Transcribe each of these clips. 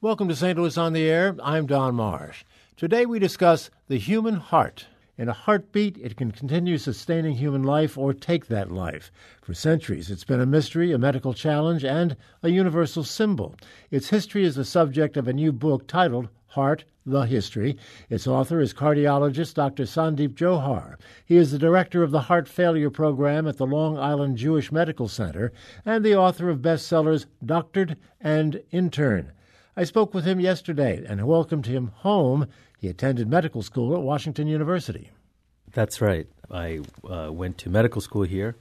Welcome to St. Louis on the Air. I'm Don Marsh. Today we discuss the human heart. In a heartbeat, it can continue sustaining human life or take that life. For centuries, it's been a mystery, a medical challenge, and a universal symbol. Its history is the subject of a new book titled Heart, the History. Its author is cardiologist Dr. Sandeep Jauhar. He is the director of the Heart Failure Program at the Long Island Jewish Medical Center and the author of bestsellers Doctored and Intern. I spoke with him yesterday and welcomed him home. He attended medical school at Washington University. That's right. I uh, went to medical school here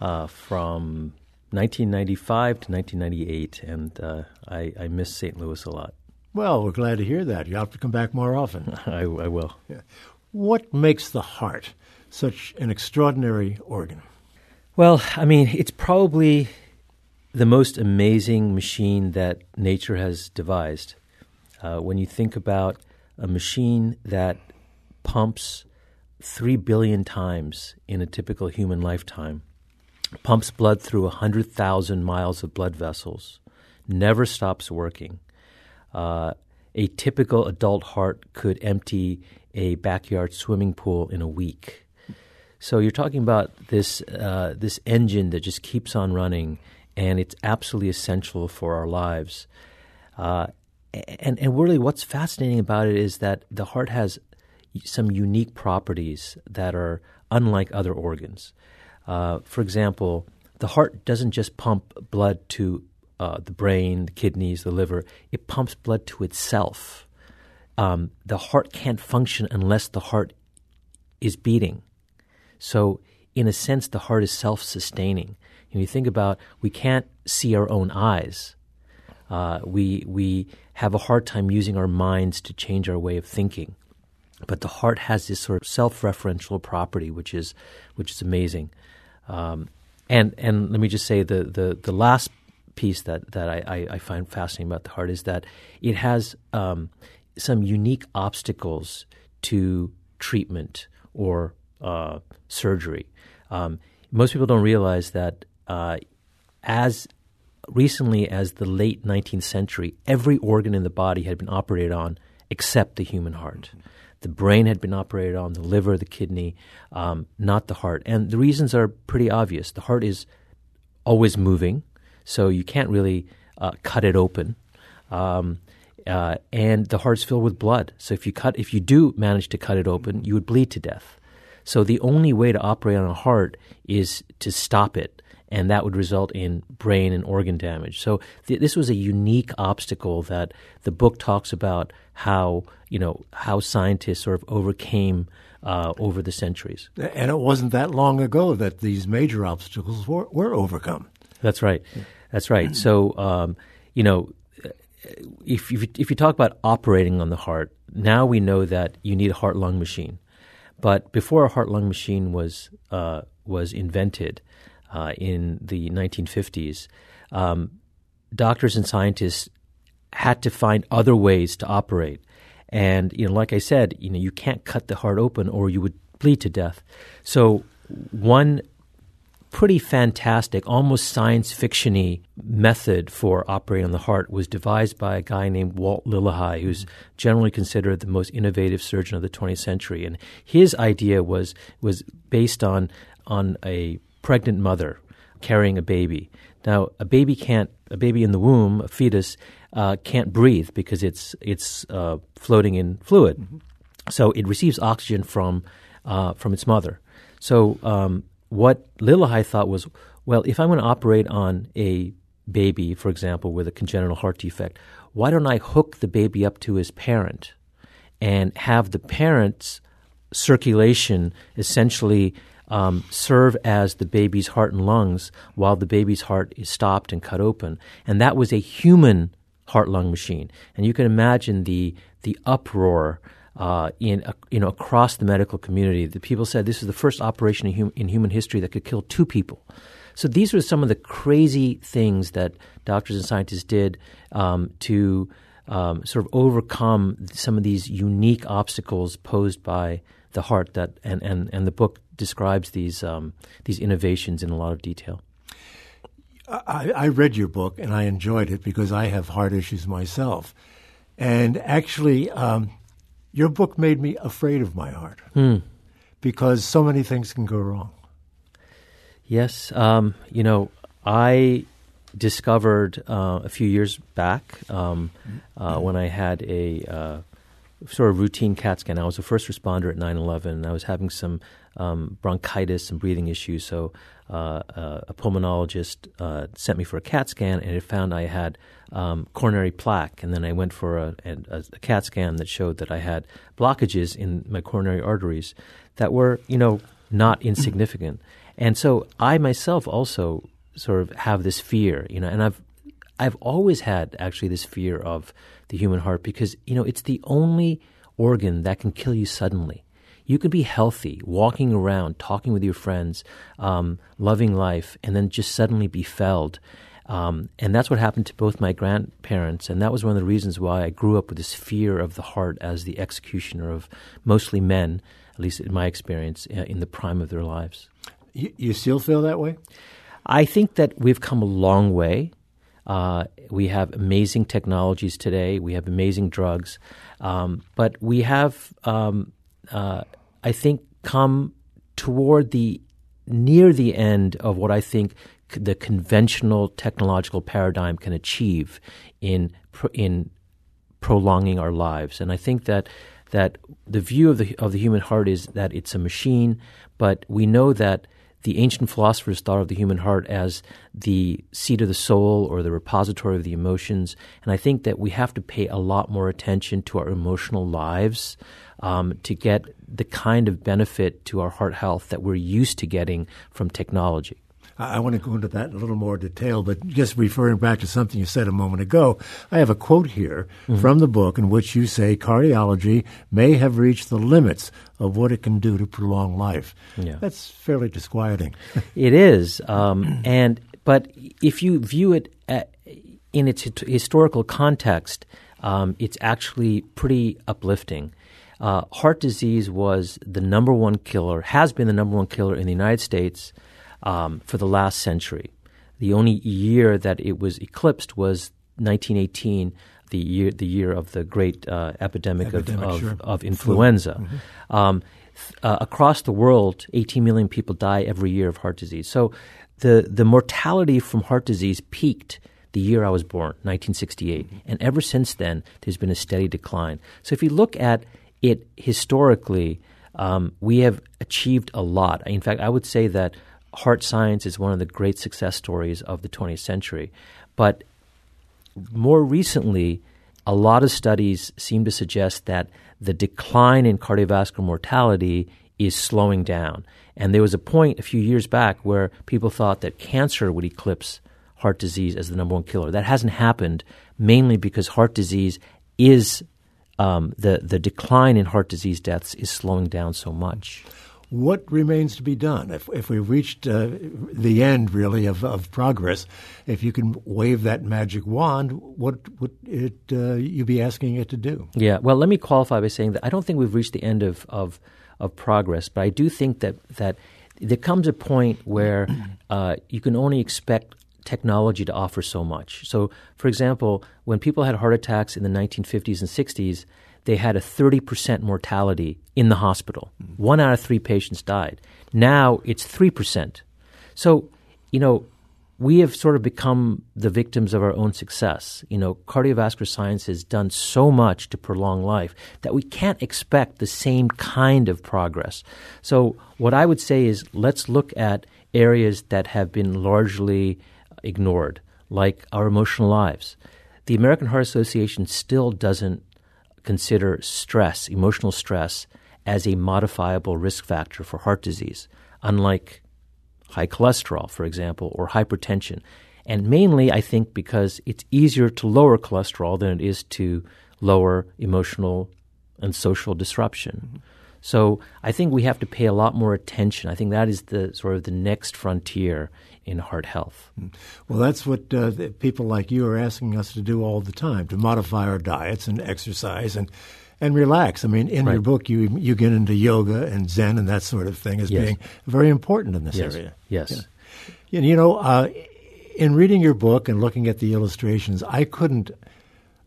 uh, from 1995 to 1998, and uh, I, I miss St. Louis a lot. Well, we're glad to hear that. You have to come back more often. I, I will. Yeah. What makes the heart such an extraordinary organ? Well, I mean, it's probably the most amazing machine that nature has devised. Uh, when you think about a machine that pumps three billion times in a typical human lifetime, pumps blood through 100,000 miles of blood vessels, never stops working. Uh, a typical adult heart could empty a backyard swimming pool in a week. So you're talking about this uh, this engine that just keeps on running and it's absolutely essential for our lives. Uh, and, and really, what's fascinating about it is that the heart has some unique properties that are unlike other organs. Uh, for example, the heart doesn't just pump blood to uh, the brain, the kidneys, the liver, it pumps blood to itself. Um, the heart can't function unless the heart is beating. So, in a sense, the heart is self sustaining. And you think about we can't see our own eyes. Uh, we we have a hard time using our minds to change our way of thinking. But the heart has this sort of self-referential property, which is which is amazing. Um, and and let me just say the the, the last piece that that I, I, find fascinating about the heart is that it has um, some unique obstacles to treatment or uh, surgery. Um, most people don't realize that uh, as recently as the late 19th century, every organ in the body had been operated on except the human heart. The brain had been operated on, the liver, the kidney, um, not the heart. And the reasons are pretty obvious. The heart is always moving, so you can't really uh, cut it open. Um, uh, and the heart's filled with blood. So if you cut, if you do manage to cut it open, you would bleed to death. So the only way to operate on a heart is to stop it and that would result in brain and organ damage. So th- this was a unique obstacle that the book talks about how you know how scientists sort of overcame uh, over the centuries. And it wasn't that long ago that these major obstacles were, were overcome. That's right. That's right. So um, you know. If, if, if you talk about operating on the heart, now we know that you need a heart lung machine. But before a heart lung machine was uh, was invented, uh, in the 1950s, um, doctors and scientists had to find other ways to operate. And you know, like I said, you know, you can't cut the heart open or you would bleed to death. So one pretty fantastic, almost science fictiony method for operating on the heart was devised by a guy named Walt Lillehei, who's generally considered the most innovative surgeon of the 20th century. And his idea was was based on on a pregnant mother carrying a baby. Now, a baby can't, a baby in the womb, a fetus, uh, can't breathe because it's it's uh, floating in fluid. Mm-hmm. So it receives oxygen from uh, from its mother. So um, what Lillehei thought was, well, if I'm going to operate on a baby, for example, with a congenital heart defect, why don't I hook the baby up to his parent and have the parent's circulation essentially um, serve as the baby's heart and lungs while the baby's heart is stopped and cut open. And that was a human heart lung machine. And you can imagine the, the uproar. Uh, in uh, you know across the medical community, the people said this is the first operation in, hum- in human history that could kill two people. So these were some of the crazy things that doctors and scientists did um, to um, sort of overcome some of these unique obstacles posed by the heart. That and, and, and the book describes these um, these innovations in a lot of detail. I, I read your book and I enjoyed it because I have heart issues myself. And actually, um, your book made me afraid of my heart Hmm. because so many things can go wrong. Yes, um, you know, I discovered uh, a few years back um, uh, when I had a uh, sort of routine CAT scan. I was a first responder at 9/11. I was having some um, bronchitis and breathing issues, so uh, uh, a pulmonologist uh, sent me for a CAT scan, and it found I had um, coronary plaque. And then I went for a, a, a CAT scan that showed that I had blockages in my coronary arteries that were, you know, not insignificant. And so I myself also sort of have this fear, you know, and I've I've always had actually this fear of the human heart because, you know, it's the only organ that can kill you suddenly. You can be healthy, walking around, talking with your friends, um, loving life, and then just suddenly be felled. Um, and that's what happened to both my grandparents. And that was one of the reasons why I grew up with this fear of the heart as the executioner of mostly men, at least in my experience, uh, in the prime of their lives. You, you still feel that way? I think that we've come a long way. Uh, we have amazing technologies today. We have amazing drugs, um, but we have, um, uh, I think, come toward the near the end of what I think the conventional technological paradigm can achieve in in prolonging our lives. And I think that that the view of the of the human heart is that it's a machine, but we know that the ancient philosophers thought of the human heart as the seat of the soul or the repository of the emotions. And I think that we have to pay a lot more attention to our emotional lives um, to get the kind of benefit to our heart health that we're used to getting from technology. I, want to go into that in a little more detail, but just referring back to something you said a moment ago, I have a quote here from the book in which you say cardiology may have reached the limits of what it can do to prolong life. Yeah. That's fairly disquieting. It is, um, and but if you view it at, in its historical context, um, it's actually pretty uplifting. Uh, heart disease was the number one killer, has been the number one killer in the United States um, for the last century. The only year that it was eclipsed was 1918, the year the year of the great uh, epidemic, Epidemic, of, of, sure. of Flu. influenza. Um, th- uh, across the world, 18 million people die every year of heart disease. So the, the mortality from heart disease peaked the year I was born, 1968. And ever since then, there's been a steady decline. So if you look at it historically, um, we have achieved a lot. In fact, I would say that heart science is one of the great success stories of the 20th century. But more recently, a lot of studies seem to suggest that the decline in cardiovascular mortality is slowing down. And there was a point a few years back where people thought that cancer would eclipse heart disease as the number one killer. That hasn't happened mainly because heart disease is um, the the decline in heart disease deaths is slowing down so much. What remains to be done? If, if we've reached uh, the end, really, of, of progress, if you can wave that magic wand, what would it uh, you be asking it to do? Yeah. Well, let me qualify by saying that I don't think we've reached the end of, of, of progress, but I do think that, that there comes a point where uh, you can only expect technology to offer so much. So, for example, when people had heart attacks in the 1950s and 60s, they had a 30% mortality in the hospital. One out of three patients died. Now it's 3%. So, you know, we have sort of become the victims of our own success. You know, cardiovascular science has done so much to prolong life that we can't expect the same kind of progress. So, what I would say is let's look at areas that have been largely ignored, like our emotional lives. The American Heart Association still doesn't consider stress, emotional stress, as a modifiable risk factor for heart disease, unlike high cholesterol, for example, or hypertension. And mainly, I think, because it's easier to lower cholesterol than it is to lower emotional and social disruption. Mm-hmm. So I think we have to pay a lot more attention. I think that is the sort of the next frontier in heart health. Well, that's what uh, people like you are asking us to do all the time to modify our diets and exercise and and relax. I mean, in your book, you you get into yoga and Zen and that sort of thing as Yes. being very important in this Yes. area. Yes. And, you know, uh, in reading your book and looking at the illustrations, I couldn't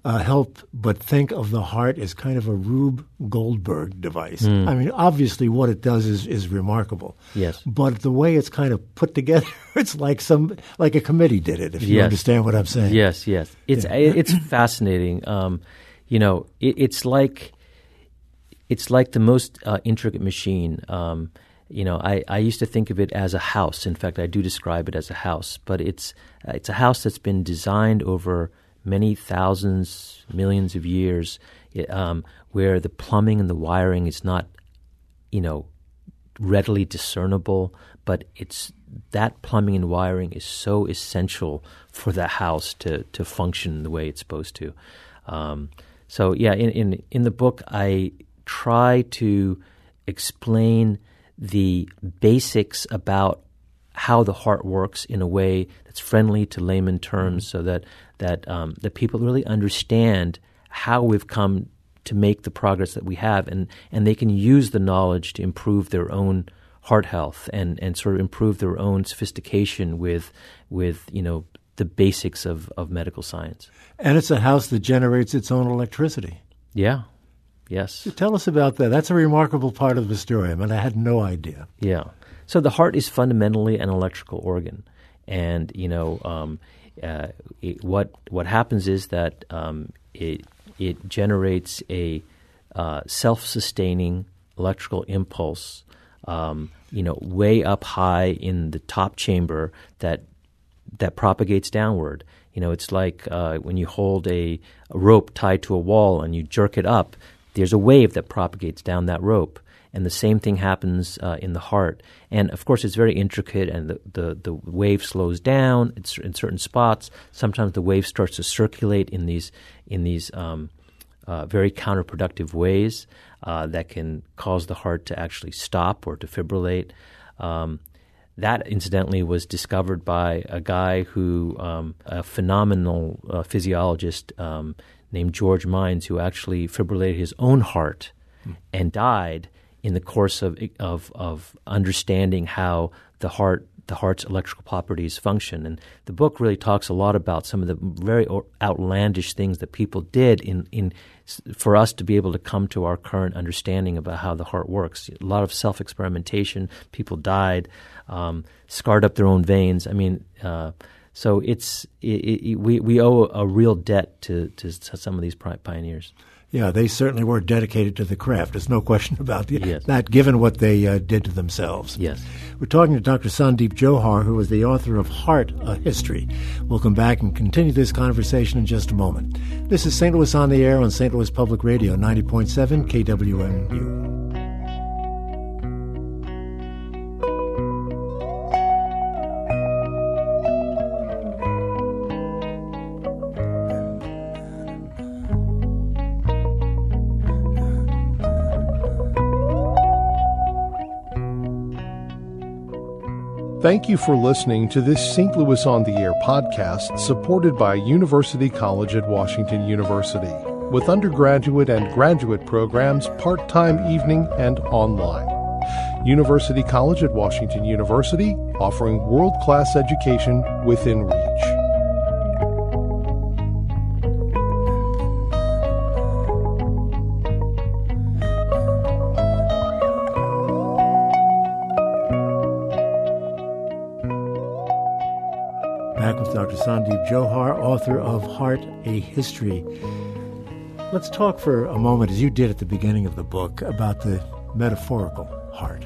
uh, help but think of the heart as kind of a Rube Goldberg device. Hmm. I mean, obviously, what it does is, is remarkable. Yes. But the way it's kind of put together, it's like some like a committee did it. If you Yes. understand what I'm saying. Yes, yes. It's it's fascinating. Um, you know, it, it's like it's like the most uh, intricate machine. Um, you know, I, I used to think of it as a house. In fact, I do describe it as a house, but it's uh, it's a house that's been designed over many thousands, millions of years, um, where the plumbing and the wiring is not, you know, readily discernible, but it's that plumbing and wiring is so essential for the house to to function the way it's supposed to. Um, so yeah, in, in in the book, I try to explain the basics about how the heart works in a way that's friendly to layman terms, so that that um, that people really understand how we've come to make the progress that we have, and and they can use the knowledge to improve their own heart health and and sort of improve their own sophistication with with you know the basics of of medical science. And it's a house that generates its own electricity. Yeah. Yes. Tell us about that. That's a remarkable part of the story. I mean, I had no idea. Yeah. So the heart is fundamentally an electrical organ, and you know um, uh, it, what what happens is that um, it it generates a uh, self-sustaining electrical impulse, um, you know, way up high in the top chamber that that propagates downward. You know, it's like uh, when you hold a, a rope tied to a wall and you jerk it up. There's a wave that propagates down that rope, and the same thing happens uh, in the heart. And of course, it's very intricate, and the, the, the wave slows down it's in certain spots. Sometimes the wave starts to circulate in these in these um, uh, very counterproductive ways uh, that can cause the heart to actually stop or defibrillate. Um, that, incidentally, was discovered by a guy who, um, a phenomenal uh, physiologist um, named George Mines, who actually fibrillated his own heart and died in the course of, of, of understanding how the heart the heart's electrical properties function. And the book really talks a lot about some of the very outlandish things that people did in, in for us to be able to come to our current understanding about how the heart works. A lot of self experimentation. People died, um, scarred up their own veins. I mean, uh, so it's it, it, we we owe a real debt to, to to some of these pioneers. Yeah, they certainly were dedicated to the craft. There's no question about the, Yes. that, given what they uh, did to themselves. Yes. We're talking to Dr. Sandeep Jauhar, who is the author of Heart, A History. We'll come back and continue this conversation in just a moment. This is St. Louis on the Air on St. Louis Public Radio, 90.7 KWMU. Thank you for listening to this St. Louis on the Air podcast supported by University College at Washington University with undergraduate and graduate programs part time evening and online. University College at Washington University offering world class education within reach. Jauhar, author of Heart, A History. Let's talk for a moment, as you did at the beginning of the book, about the metaphorical heart.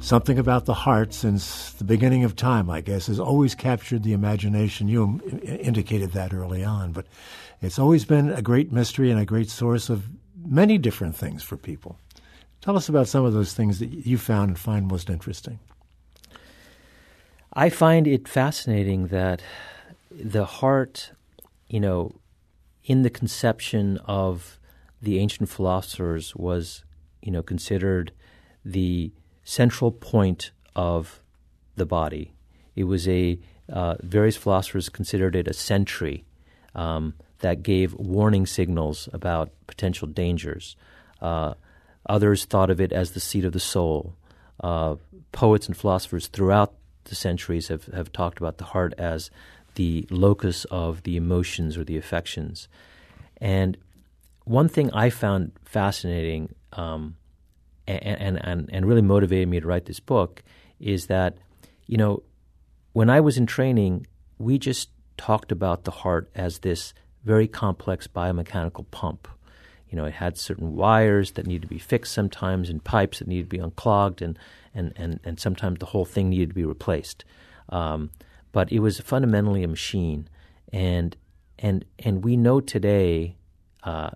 Something about the heart since the beginning of time, I guess, has always captured the imagination. You indicated that early on, but it's always been a great mystery and a great source of many different things for people. Tell us about some of those things that you found and find most interesting. I find it fascinating that the heart, you know, in the conception of the ancient philosophers was, you know, considered the central point of the body. It was a uh, various philosophers considered it a sentry um, that gave warning signals about potential dangers. Uh, others thought of it as the seat of the soul. Uh, poets and philosophers throughout the centuries have, have talked about the heart as the locus of the emotions or the affections. And one thing I found fascinating um, and, and, and really motivated me to write this book is that, you know, when I was in training, we just talked about the heart as this very complex biomechanical pump. You know, it had certain wires that needed to be fixed sometimes and pipes that needed to be unclogged, and, and, and, and sometimes the whole thing needed to be replaced. Um, but it was fundamentally a machine. And, and, and we know today, uh,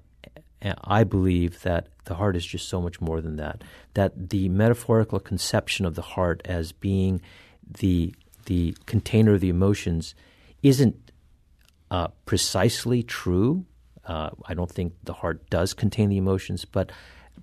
I believe that the heart is just so much more than that. That the metaphorical conception of the heart as being the the container of the emotions isn't uh, precisely true. Uh, I don't think the heart does contain the emotions, but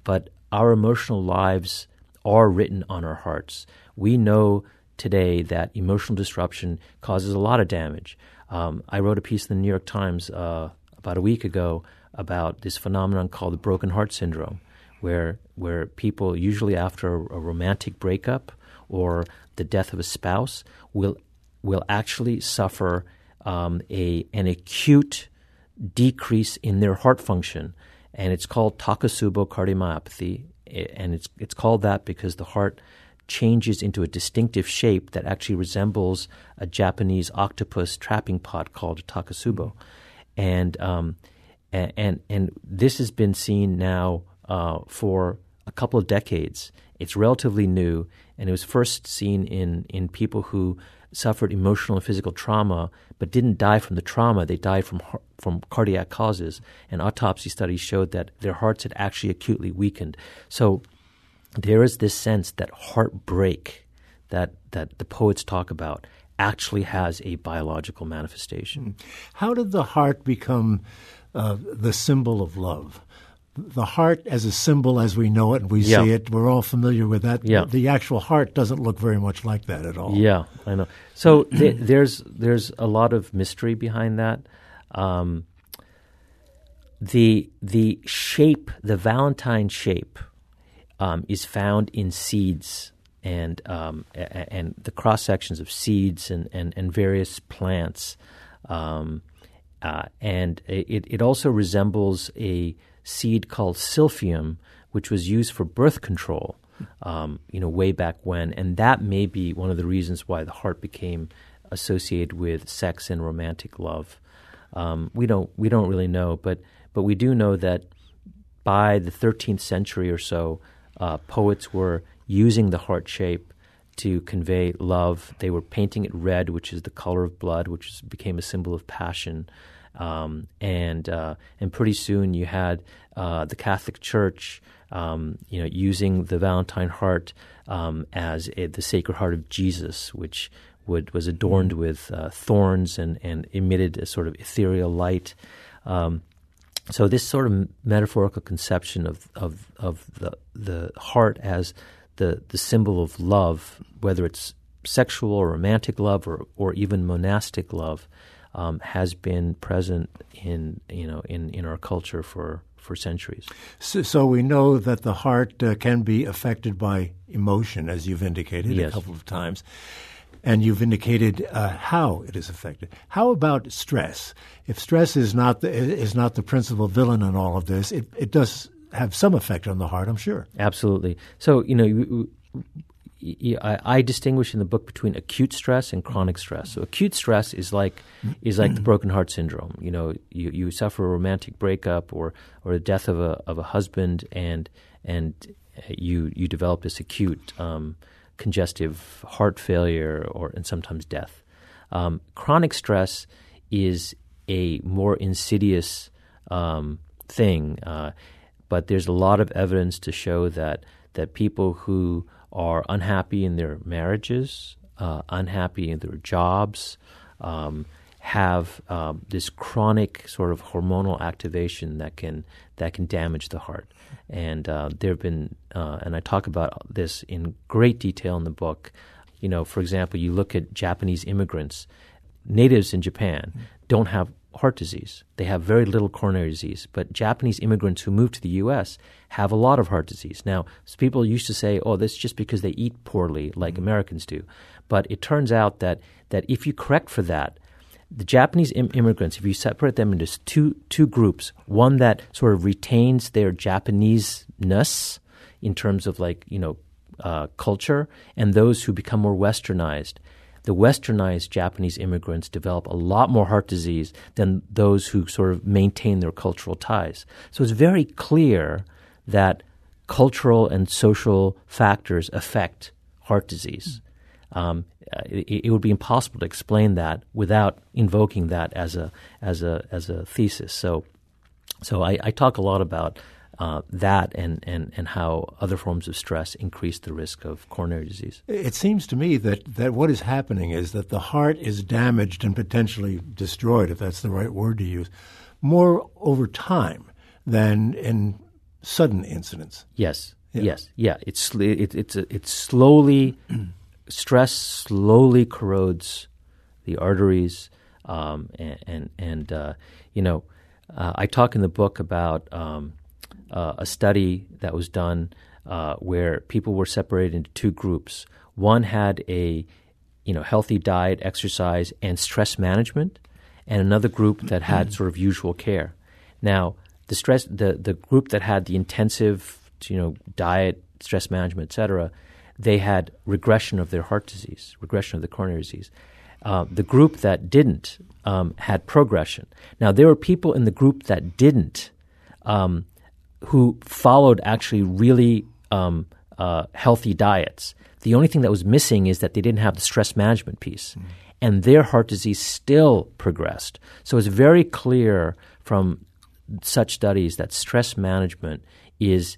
but our emotional lives are written on our hearts. We know today that emotional disruption causes a lot of damage. Um, I wrote a piece in the New York Times uh, about a week ago about this phenomenon called the broken heart syndrome, where where people usually after a, a romantic breakup or the death of a spouse will will actually suffer um, a an acute decrease in their heart function, and it's called Takotsubo cardiomyopathy, and it's it's called that because the heart changes into a distinctive shape that actually resembles a Japanese octopus trapping pot called takotsubo. and um, and, and, and this has been seen now uh, for a couple of decades. It's relatively new, and it was first seen in in people who suffered emotional and physical trauma, but didn't die from the trauma. They died from from cardiac causes, and autopsy studies showed that their hearts had actually acutely weakened. So there is this sense that heartbreak that that the poets talk about actually has a biological manifestation. How did the heart become uh, the symbol of love? the heart as a symbol as we know it and we yeah. see it, we're all familiar with that. Yeah. The actual heart doesn't look very much like that at all. Yeah, I know. So th- there's there's a lot of mystery behind that. Um, the the shape, the Valentine shape, um, is found in seeds and um, and the cross sections of seeds and, and, and various plants, um, uh, and it it also resembles a seed called silphium, which was used for birth control, um, you know, way back when, and that may be one of the reasons why the heart became associated with sex and romantic love. Um, we don't we don't really know, but but we do know that by the 13th century or so, uh, poets were using the heart shape to convey love. They were painting it red, which is the color of blood, which became a symbol of passion. Um, and uh, and pretty soon you had uh, the Catholic Church, um, you know, using the Valentine heart um, as a, the Sacred Heart of Jesus, which would was adorned with uh, thorns and and emitted a sort of ethereal light. Um, so this sort of metaphorical conception of of of the the heart as the the symbol of love, whether it's sexual or romantic love or or even monastic love, um, has been present in you know in, in our culture for for centuries. So, so we know that the heart uh, can be affected by emotion, as you've indicated yes. a couple of times. And you've indicated uh, how it is affected. How about stress? If stress is not the, is not the principal villain in all of this, it, it does have some effect on the heart, I'm sure. Absolutely. So you know, I, distinguish in the book between acute stress and chronic stress. So acute stress is like is like the broken heart syndrome. You know, you, you suffer a romantic breakup or or the death of a of a husband, and and you you develop this acute um, congestive heart failure or and sometimes death. Um, chronic stress is a more insidious um, thing, uh, but there's a lot of evidence to show that that people who are unhappy in their marriages, uh, unhappy in their jobs, um, have um, this chronic sort of hormonal activation that can that can damage the heart. And uh, there have been, uh, and I talk about this in great detail in the book. You know, for example, you look at Japanese immigrants, natives in Japan don't have heart disease. They have very little coronary disease. But Japanese immigrants who move to the U.S. have a lot of heart disease. Now, people used to say, oh, that's just because they eat poorly, like mm-hmm. Americans do. But it turns out that, that if you correct for that, the Japanese Im- immigrants, if you separate them into two, two groups, one that sort of retains their Japanese-ness in terms of like, you know, uh, culture, and those who become more westernized – the westernized Japanese immigrants develop a lot more heart disease than those who sort of maintain their cultural ties. So it's very clear that cultural and social factors affect heart disease. Um, it, it, would be impossible to explain that without invoking that as a as a as a thesis. So, so I, I talk a lot about uh, that and, and, and how other forms of stress increase the risk of coronary disease. It seems to me that, that what is happening is that the heart is damaged and potentially destroyed, if that's the right word to use, more over time than in sudden incidents. Yes, yeah. yes, yeah. It's it, it's it's slowly stress slowly corrodes the arteries, um, and and, and uh, you know, uh, I talk in the book about um, uh, a study that was done uh, where people were separated into two groups. One had a you know healthy diet, exercise, and stress management, and another group that had sort of usual care. Now, the stress the the group that had the intensive you know diet, stress management, etc., they had regression of their heart disease, regression of the coronary disease. Uh, the group that didn't um, had progression. Now, there were people in the group that didn't um, who followed actually really um, uh, healthy diets. The only thing that was missing is that they didn't have the stress management piece. Mm. And their heart disease still progressed. So it's very clear from such studies that stress management is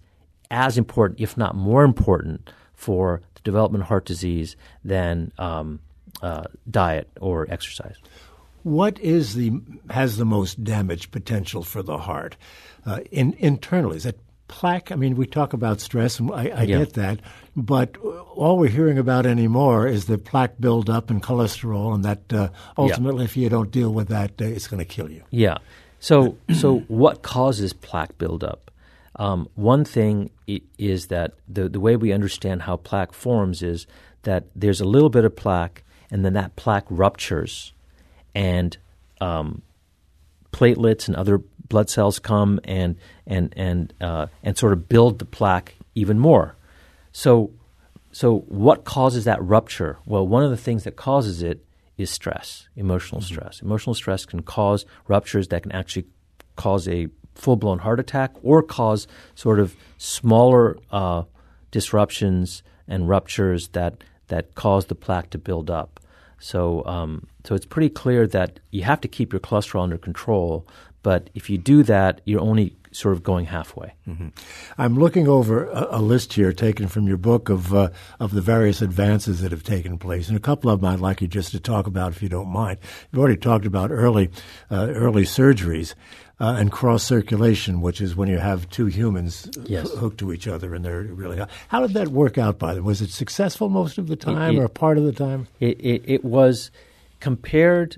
as important, if not more important, for the development of heart disease than um, uh, diet or exercise. What is the has the most damage potential for the heart? uh, in, internally? Is it plaque? I mean, we talk about stress, and I, I yeah. get that, but all we're hearing about anymore is the plaque buildup and cholesterol, and that uh, ultimately, yeah. if you don't deal with that, uh, it's going to kill you. Yeah. So, so what causes plaque buildup? Um, one thing is that the the way we understand how plaque forms is that there's a little bit of plaque, and then that plaque ruptures, and um, platelets and other blood cells come and and and uh, and sort of build the plaque even more. So, so what causes that rupture? Well, one of the things that causes it is stress, emotional mm-hmm. stress. Emotional stress can cause ruptures that can actually cause a full blown heart attack or cause sort of smaller uh, disruptions and ruptures that that cause the plaque to build up. So, um, so it's pretty clear that you have to keep your cholesterol under control, but if you do that, you're only sort of going halfway. Mm-hmm. I'm looking over a, a, list here taken from your book of uh, of the various advances that have taken place, and a couple of them I'd like you just to talk about, if you don't mind. You've already talked about early uh, early surgeries. Uh, and cross circulation, which is when you have two humans yes. hooked to each other, and they're really. How did that work out? By the way, was it successful most of the time, it, it, or part of the time? It, it, it was compared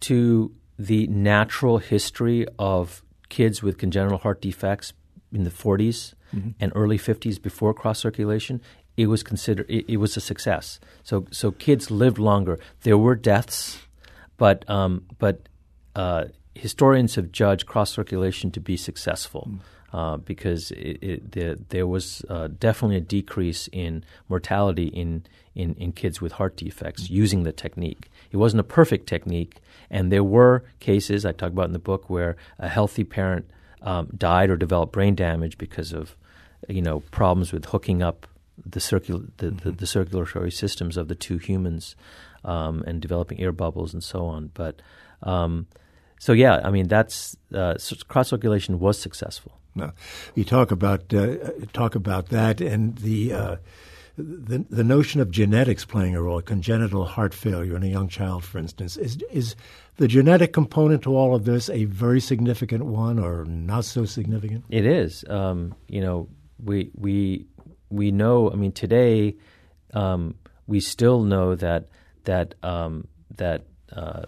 to the natural history of kids with congenital heart defects in the 40s mm-hmm. and early 50s before cross circulation, it was considered it, it, was a success. So so kids lived longer. There were deaths, but um, but uh, historians have judged cross circulation to be successful. Mm. Uh, because it, it, the, there was uh, definitely a decrease in mortality in, in, in kids with heart defects mm-hmm. using the technique. It wasn't a perfect technique, and there were cases I talk about in the book where a healthy parent um, died or developed brain damage because of you know problems with hooking up the, circul- the, mm-hmm. the, the circulatory systems of the two humans um, and developing air bubbles and so on. But um, so yeah, I mean that's uh, cross circulation was successful. No, you talk about uh, talk about that and the, uh, the the notion of genetics playing a role, congenital heart failure in a young child, for instance, is is the genetic component to all of this a very significant one or not so significant? It is. Um, you know, we we we know. I mean, today um, we still know that that um, that uh,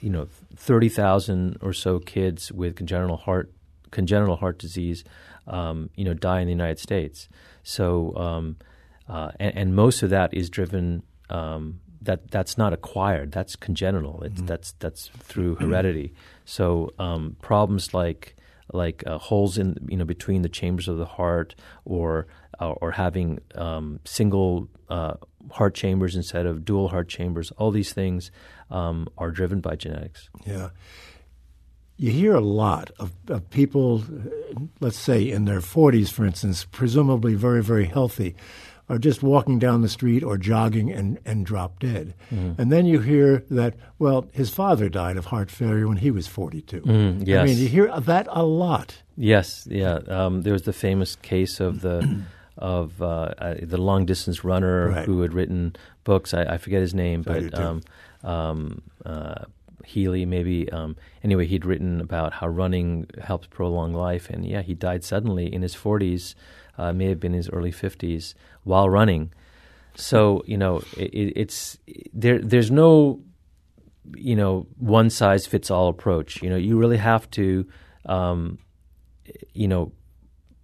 you know, thirty thousand or so kids with congenital heart congenital heart disease, um, you know, die in the United States. So, um, uh, and, and, most of that is driven. Um, that that's not acquired. That's congenital. It's mm-hmm. that's that's through heredity. So um, problems like like uh, holes in you know between the chambers of the heart, or uh, or having um, single uh, heart chambers instead of dual heart chambers. All these things um, are driven by genetics. Yeah. You hear a lot of, of people, let's say in their 40s, for instance, presumably very, very healthy, are just walking down the street or jogging and, and drop dead. Mm. And then you hear that, well, his father died of heart failure when he was 42. Mm, yes. I mean, you hear that a lot. Yes, yeah. Um, there was the famous case of the of uh, uh, the long distance runner right. who had written books. I, I forget his name, but um, um, uh, Healy maybe. Um, anyway, he'd written about how running helps prolong life, and yeah, he died suddenly in his 40s uh, may have been in his early 50s, while running. So you know, it, it's there. There's no you know one size fits all approach. You know, you really have to um, you know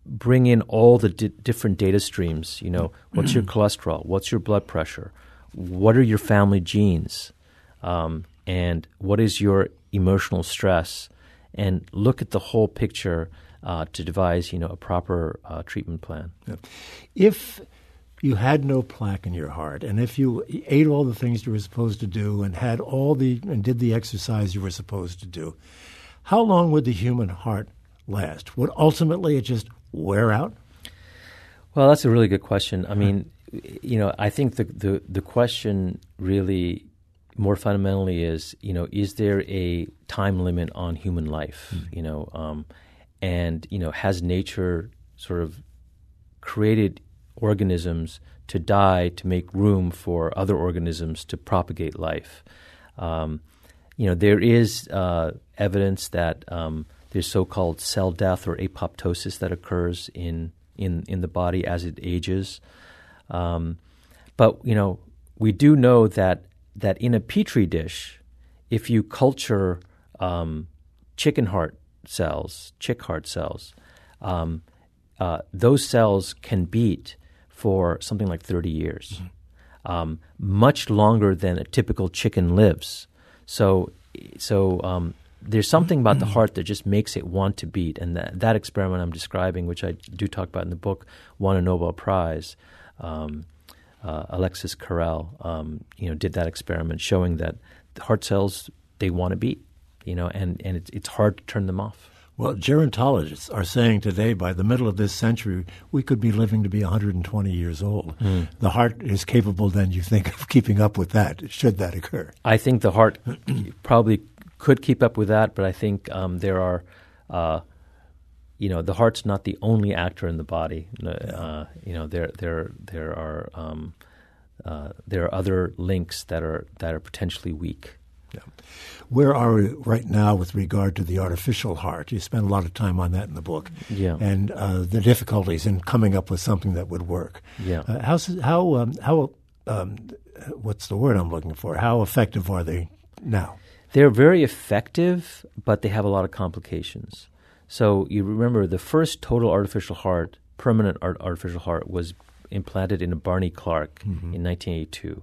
bring in all the di- different data streams. You know, what's your cholesterol? What's your blood pressure? What are your family genes? Um, and what is your emotional stress? And look at the whole picture uh, to devise, you know, a proper uh, treatment plan. Yeah. If you had no plaque in your heart, and if you ate all the things you were supposed to do, and had all the and did the exercise you were supposed to do, how long would the human heart last? Would ultimately it just wear out? Well, that's a really good question. I mean, you know, I think the the, the question really more fundamentally is, you know, is there a time limit on human life? Mm. You know, um, and you know has nature sort of created organisms to die to make room for other organisms to propagate life. Um, you know there is uh, evidence that um, there's so-called cell death or apoptosis that occurs in in in the body as it ages. Um, but you know we do know that that in a petri dish, if you culture um, chicken heart cells, chick heart cells, um, uh, those cells can beat for something like 30 years, mm-hmm. um, much longer than a typical chicken lives. So, so um, there's something about the heart that just makes it want to beat. And that, that, experiment I'm describing, which I do talk about in the book, won a Nobel Prize. Um, uh, Alexis Carrel, um, you know, did that experiment showing that heart cells they want to beat you know, and, and it's, it's hard to turn them off. Well, gerontologists are saying today by the middle of this century, we could be living to be 120 years old. Mm. The heart is capable, then, you think, of keeping up with that, should that occur. I think the heart probably could keep up with that, but I think um, there are, uh, you know, the heart's not the only actor in the body. Uh, you know, there, there, there are. Um, uh, there are other links that are that are potentially weak. Yeah. Where are we right now with regard to the artificial heart? You spend a lot of time on that in the book. Yeah. And uh, the difficulties in coming up with something that would work. Yeah. Uh, how, how, um, how um, what's the word I'm looking for? How effective are they now? They're very effective, but they have a lot of complications. So you remember the first total artificial heart, permanent art, artificial heart, was implanted in a Barney Clark mm-hmm. in 1982.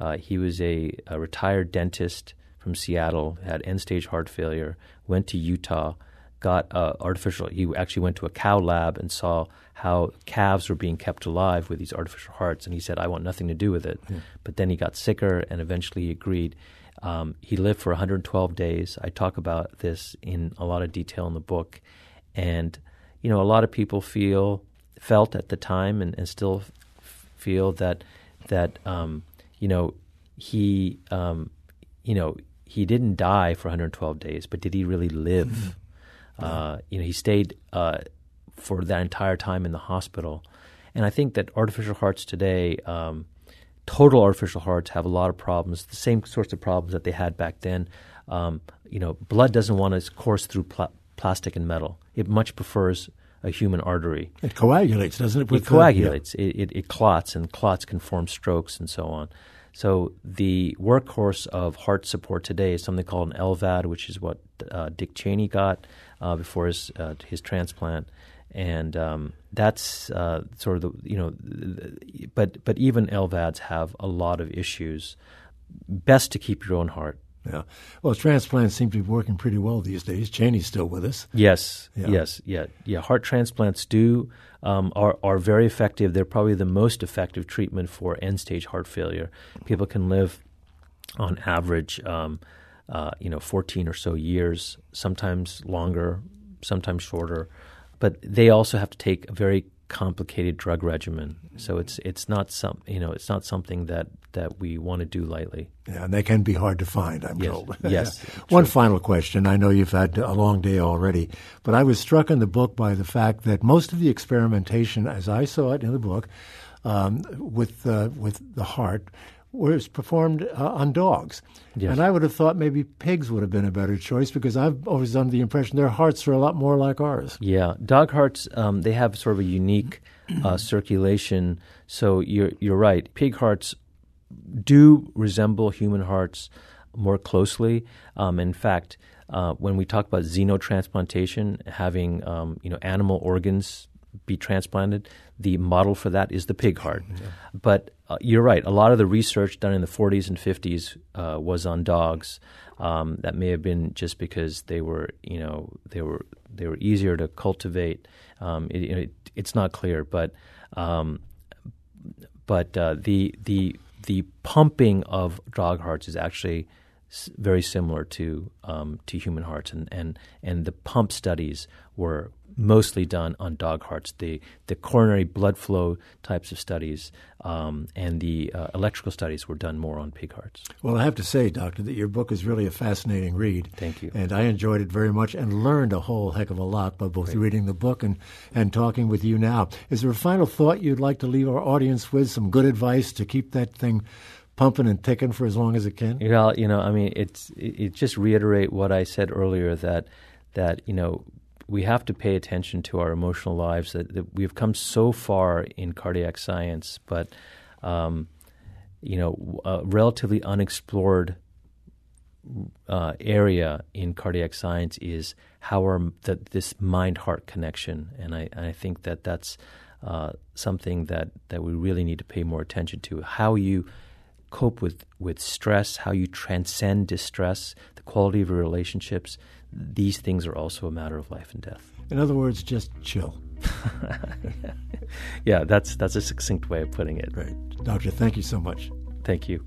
Uh, he was a, a, retired dentist from Seattle, had end stage heart failure, went to Utah, got uh, artificial. He actually went to a cow lab and saw how calves were being kept alive with these artificial hearts, and he said, "I want nothing to do with it." Mm. But then he got sicker, and eventually he agreed. Um, he lived for 112 days. I talk about this in a lot of detail in the book, and you know, a lot of people feel felt at the time, and, and still f- feel that that um, you know he um, you know he didn't die for 112 days, but did he really live? Mm-hmm. Uh, you know, he stayed uh, for that entire time in the hospital. And I think that artificial hearts today, um, total artificial hearts, have a lot of problems, the same sorts of problems that they had back then. Um, you know, blood doesn't want to course through pl- plastic and metal. It much prefers a human artery. It coagulates, doesn't it? It coagulates. The, yeah. it, it, it, clots, and clots can form strokes and so on. So the workhorse of heart support today is something called an LVAD, which is what uh, Dick Cheney got uh, before his uh, his transplant, and um, that's uh, sort of the you know, but but even LVADs have a lot of issues. Best to keep your own heart. Yeah. Well, transplants seem to be working pretty well these days. Cheney's still with us. Yes. Yeah. Yes. Yeah. Yeah. Heart transplants do um, are are very effective. They're probably the most effective treatment for end stage heart failure. People can live on average, um, uh, you know, 14 or so years, sometimes longer, sometimes shorter. But they also have to take a very complicated drug regimen. So it's it's not some you know it's not something that that we want to do lightly. Yeah, and they can be hard to find. I'm yes. told. Yes. One final question. I know you've had a long day already, but I was struck in the book by the fact that most of the experimentation, as I saw it in the book, um, with uh, with the heart was performed uh, on dogs. Yes. And I would have thought maybe pigs would have been a better choice because I've always under the impression their hearts are a lot more like ours. Yeah, dog hearts um, they have sort of a unique uh, circulation. So you're you're right. Pig hearts do resemble human hearts more closely. Um, in fact, uh, when we talk about xenotransplantation, having um, you know animal organs be transplanted, the model for that is the pig heart. Yeah. But uh, you're right. A lot of the research done in the 40s and 50s uh, was on dogs. Um, that may have been just because they were, you know, they were they were easier to cultivate. Um, it, it, it's not clear, but um, but uh, the the the pumping of dog hearts is actually very similar to um, to human hearts, and, and and the pump studies were mostly done on dog hearts. The the coronary blood flow types of studies um, and the uh, electrical studies were done more on pig hearts. Well, I have to say, Doctor, that your book is really a fascinating read. Thank you. And I enjoyed it very much and learned a whole heck of a lot by both Great. reading the book and, and talking with you now. Is there a final thought you'd like to leave our audience with? Some good advice to keep that thing pumping and ticking for as long as it can? Well, you know, I mean, it's it, it just reiterate what I said earlier that that you know we have to pay attention to our emotional lives. That, that we've come so far in cardiac science, but um, you know, a relatively unexplored uh, area in cardiac science is how our that this mind heart connection, and I, I think that that's uh, something that that we really need to pay more attention to. How you cope with with stress, how you transcend distress, the quality of your relationships these things are also a matter of life and death. In other words, just chill. yeah, that's that's a succinct way of putting it. Right. Doctor, thank you so much. Thank you.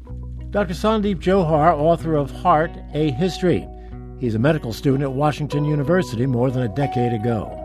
Dr. Sandeep Jauhar, author of Heart, A History. He's a medical student at Washington University more than a decade ago.